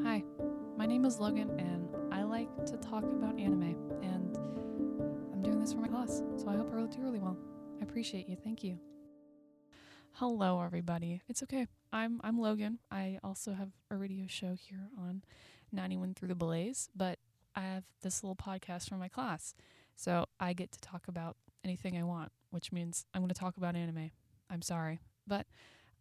Hi, my name is Logan, and I like to talk about anime, and I'm doing this for my class, so I hope I do really well. I appreciate you. Thank you. Hello, everybody. It's okay. I'm I'm Logan. I also have a radio show here on 91 Through the Blaze, but I have this little podcast for my class, so I get to talk about anything I want, which means I'm going to talk about anime. I'm sorry, but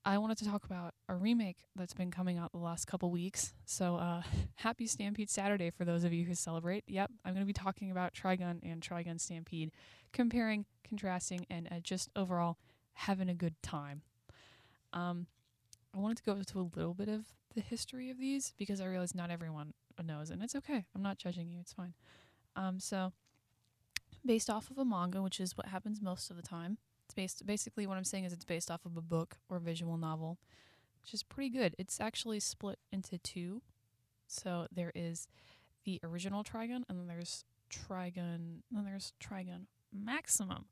I wanted to talk about a remake that's been coming out the last couple weeks. So, uh, happy Stampede Saturday for those of you who celebrate. Yep, I'm going to be talking about Trigun and Trigun Stampede, comparing, contrasting, and uh, just overall having a good time. Um, I wanted to go into a little bit of the history of these because I realize not everyone knows, and it's okay. I'm not judging you, it's fine. Um, so, based off of a manga, which is what happens most of the time, it's based basically what I'm saying is it's based off of a book or visual novel, which is pretty good. It's actually split into two. So there is the original Trigun and then there's Trigun then there's Trigun Maximum,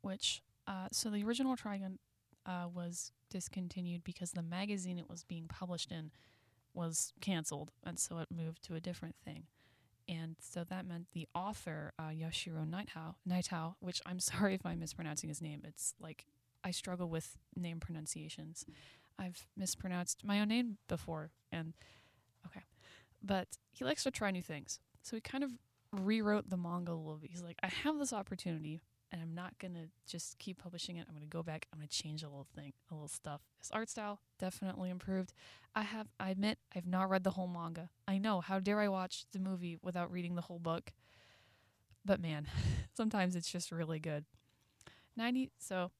which uh, so the original Trigun uh, was discontinued because the magazine it was being published in was canceled and so it moved to a different thing and so that meant the author uh, Yashiro Nightow, Nightow, which I'm sorry if I'm mispronouncing his name. It's like I struggle with name pronunciations. I've mispronounced my own name before, and okay, but he likes to try new things. So he kind of rewrote the manga a little bit. He's like, I have this opportunity and I'm not gonna just keep publishing it. I'm gonna go back. I'm gonna change a little thing, a little stuff. His art style definitely improved. I have, I admit, I've not read the whole manga. I know. How dare I watch the movie without reading the whole book? But man, sometimes it's just really good. Ninety. So,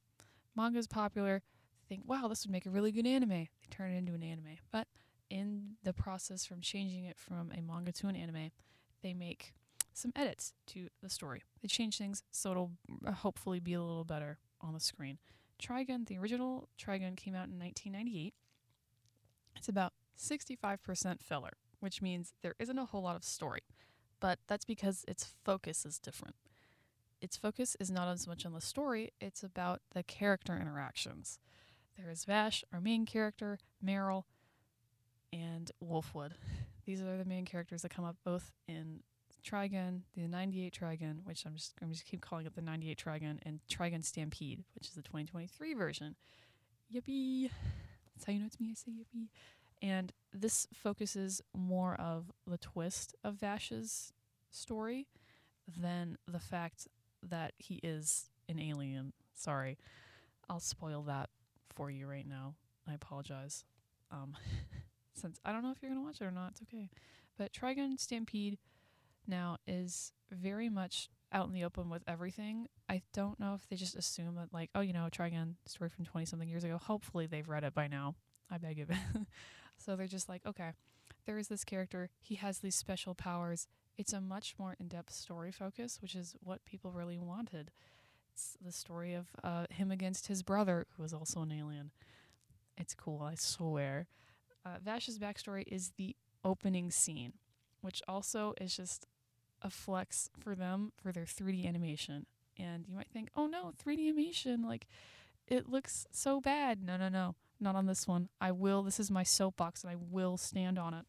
manga's popular. Think, wow, this would make a really good anime. They turn it into an anime, but in the process from changing it from a manga to an anime, they make some edits to the story. They change things so it'll uh, hopefully be a little better on the screen. Trigun, the original Trigun came out in 1998. It's about 65% filler, which means there isn't a whole lot of story, but that's because its focus is different. Its focus is not as much on the story, it's about the character interactions. There is Vash, our main character, Meryl, and Wolfwood. These are the main characters that come up both in Trigun, the 98 Trigun, which I'm just I'm just keep calling it the 98 Trigun, and Trigun Stampede, which is the 2023 version. Yippee! That's how you know it's me. I say yippee. And this focuses more of the twist of Vash's story than the fact that he is an alien. Sorry, I'll spoil that for you right now. I apologize. Um, since I don't know if you're gonna watch it or not, it's okay. But Trigun Stampede now is very much out in the open with everything. I don't know if they just assume that, like, oh, you know, Trigun, story from 20 something years ago. Hopefully they've read it by now. I beg of it. so they're just like, okay, there is this character. He has these special powers. It's a much more in depth story focus, which is what people really wanted. It's the story of uh, him against his brother, who was also an alien. It's cool, I swear. Uh, Vash's backstory is the opening scene, which also is just a flex for them for their 3D animation. And you might think, oh no, 3D animation, like it looks so bad. No, no, no, not on this one. I will, this is my soapbox and I will stand on it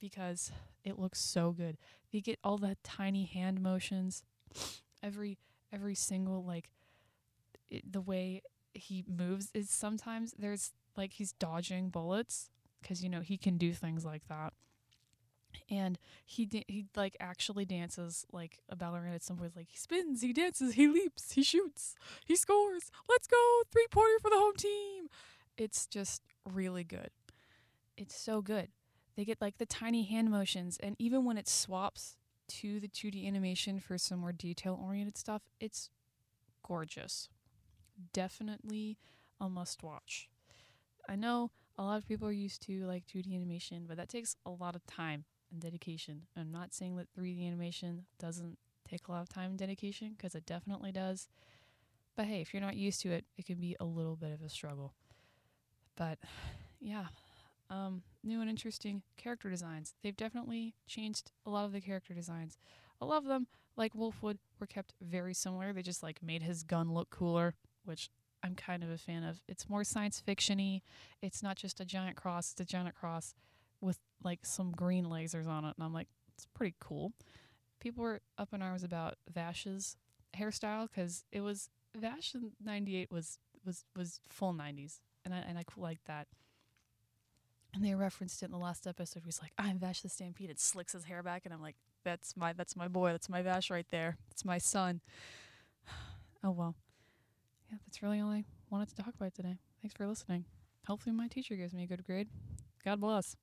because it looks so good. You get all the tiny hand motions, every every single like it, the way he moves is sometimes there's like he's dodging bullets because you know he can do things like that and he da- he like actually dances like a ballerina at some point. Like he spins, he dances, he leaps, he shoots, he scores. Let's go three pointer for the home team. It's just really good. It's so good. They get like the tiny hand motions, and even when it swaps to the 2D animation for some more detail oriented stuff, it's gorgeous. Definitely a must watch. I know a lot of people are used to like 2D animation, but that takes a lot of time and dedication. I'm not saying that 3D animation doesn't take a lot of time and dedication because it definitely does. But hey, if you're not used to it, it can be a little bit of a struggle. But yeah, um, new and interesting character designs. They've definitely changed a lot of the character designs. A lot of them, like Wolfwood, were kept very similar. They just like made his gun look cooler, which I'm kind of a fan of. It's more science fictiony. It's not just a giant cross, it's a giant cross with like some green lasers on it, and I'm like, it's pretty cool. People were up in arms about Vash's hairstyle because it was Vash in '98 was was was full '90s, and I and I like that. And they referenced it in the last episode. He's like, "I'm Vash the Stampede." It slicks his hair back, and I'm like, "That's my that's my boy. That's my Vash right there. It's my son." oh well, yeah, that's really all I wanted to talk about today. Thanks for listening. Hopefully, my teacher gives me a good grade. God bless.